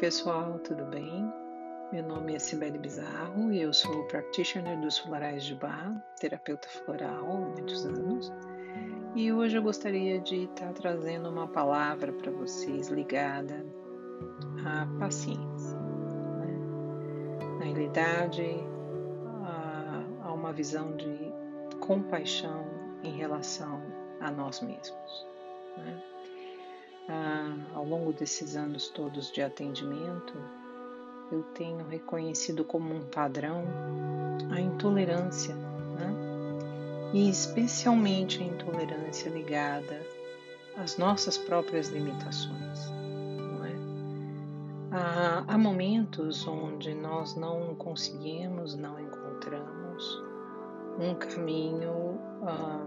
pessoal, tudo bem? Meu nome é Sibeli Bizarro e eu sou practitioner dos florais de Bar, terapeuta floral há muitos anos. E hoje eu gostaria de estar trazendo uma palavra para vocês ligada à paciência. Né? Na realidade, há uma visão de compaixão em relação a nós mesmos. Né? Ah, ao longo desses anos todos de atendimento, eu tenho reconhecido como um padrão a intolerância, né? e especialmente a intolerância ligada às nossas próprias limitações. Não é? há, há momentos onde nós não conseguimos, não encontramos um caminho ah,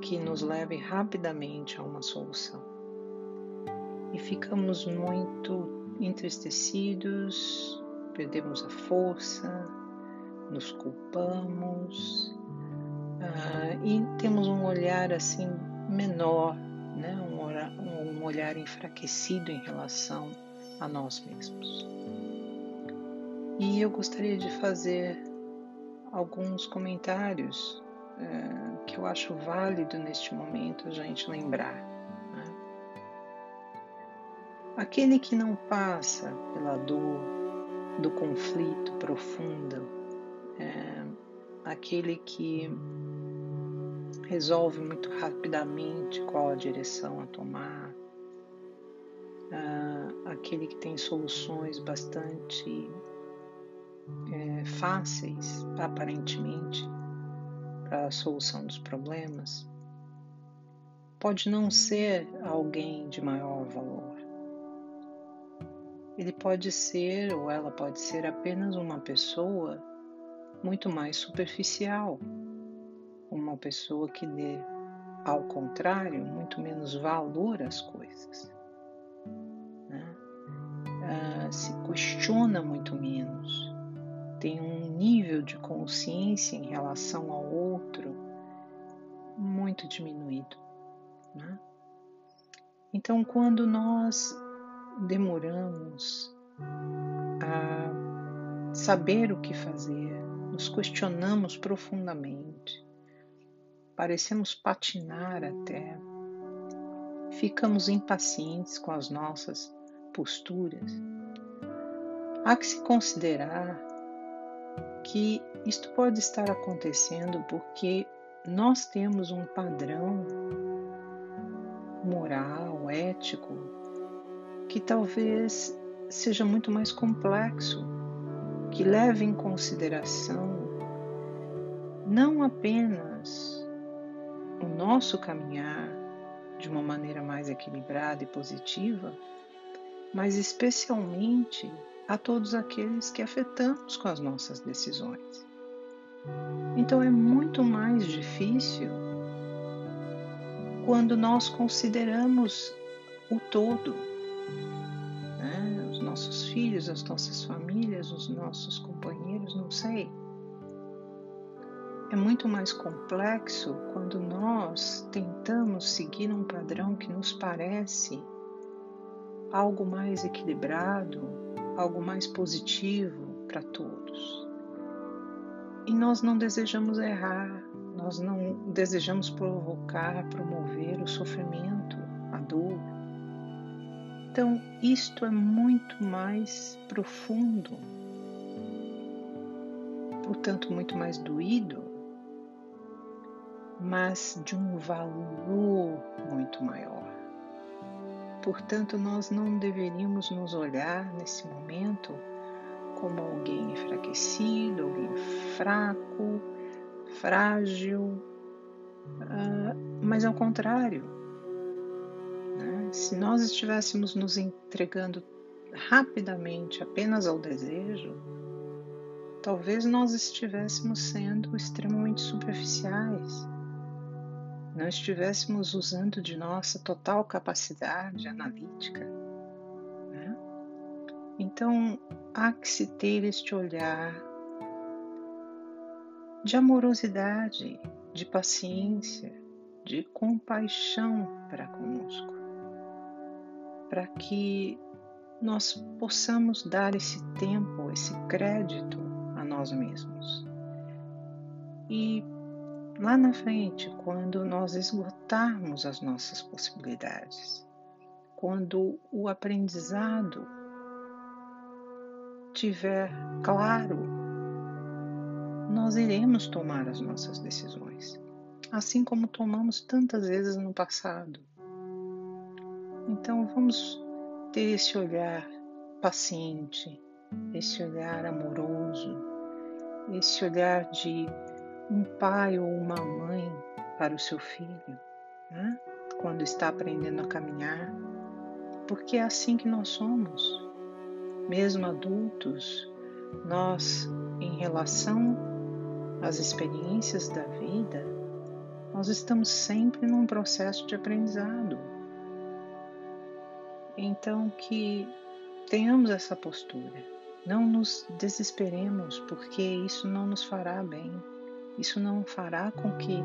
que nos leve rapidamente a uma solução e ficamos muito entristecidos, perdemos a força, nos culpamos uh, e temos um olhar assim menor, né? um, olhar, um olhar enfraquecido em relação a nós mesmos. E eu gostaria de fazer alguns comentários uh, que eu acho válido neste momento a gente lembrar. Aquele que não passa pela dor do conflito profundo, é, aquele que resolve muito rapidamente qual a direção a tomar, é, aquele que tem soluções bastante é, fáceis, aparentemente, para a solução dos problemas, pode não ser alguém de maior valor ele pode ser ou ela pode ser apenas uma pessoa muito mais superficial, uma pessoa que dê, ao contrário, muito menos valor às coisas. Né? Ah, se questiona muito menos, tem um nível de consciência em relação ao outro muito diminuído. Né? Então, quando nós demoramos a saber o que fazer, nos questionamos profundamente, parecemos patinar até, ficamos impacientes com as nossas posturas. Há que se considerar que isto pode estar acontecendo porque nós temos um padrão moral, ético, que talvez seja muito mais complexo, que leve em consideração não apenas o nosso caminhar de uma maneira mais equilibrada e positiva, mas especialmente a todos aqueles que afetamos com as nossas decisões. Então é muito mais difícil quando nós consideramos o todo né? os nossos filhos, as nossas famílias, os nossos companheiros, não sei. É muito mais complexo quando nós tentamos seguir um padrão que nos parece algo mais equilibrado, algo mais positivo para todos. E nós não desejamos errar, nós não desejamos provocar, promover o sofrimento, a dor. Então, isto é muito mais profundo, portanto, muito mais doído, mas de um valor muito maior. Portanto, nós não deveríamos nos olhar nesse momento como alguém enfraquecido, alguém fraco, frágil, uh, mas ao contrário, se nós estivéssemos nos entregando rapidamente apenas ao desejo, talvez nós estivéssemos sendo extremamente superficiais, não estivéssemos usando de nossa total capacidade analítica. Né? Então, há que se ter este olhar de amorosidade, de paciência, de compaixão para conosco para que nós possamos dar esse tempo, esse crédito a nós mesmos. E lá na frente, quando nós esgotarmos as nossas possibilidades, quando o aprendizado tiver claro, nós iremos tomar as nossas decisões, assim como tomamos tantas vezes no passado. Então vamos ter esse olhar paciente, esse olhar amoroso, esse olhar de um pai ou uma mãe para o seu filho, né? quando está aprendendo a caminhar, porque é assim que nós somos. Mesmo adultos, nós, em relação às experiências da vida, nós estamos sempre num processo de aprendizado. Então, que tenhamos essa postura. Não nos desesperemos, porque isso não nos fará bem. Isso não fará com que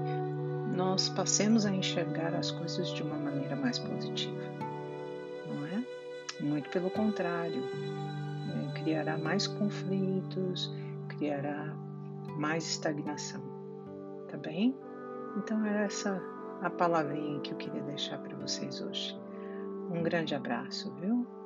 nós passemos a enxergar as coisas de uma maneira mais positiva. Não é? Muito pelo contrário, é, criará mais conflitos, criará mais estagnação. Tá bem? Então, é essa a palavrinha que eu queria deixar para vocês hoje. Um grande abraço, viu?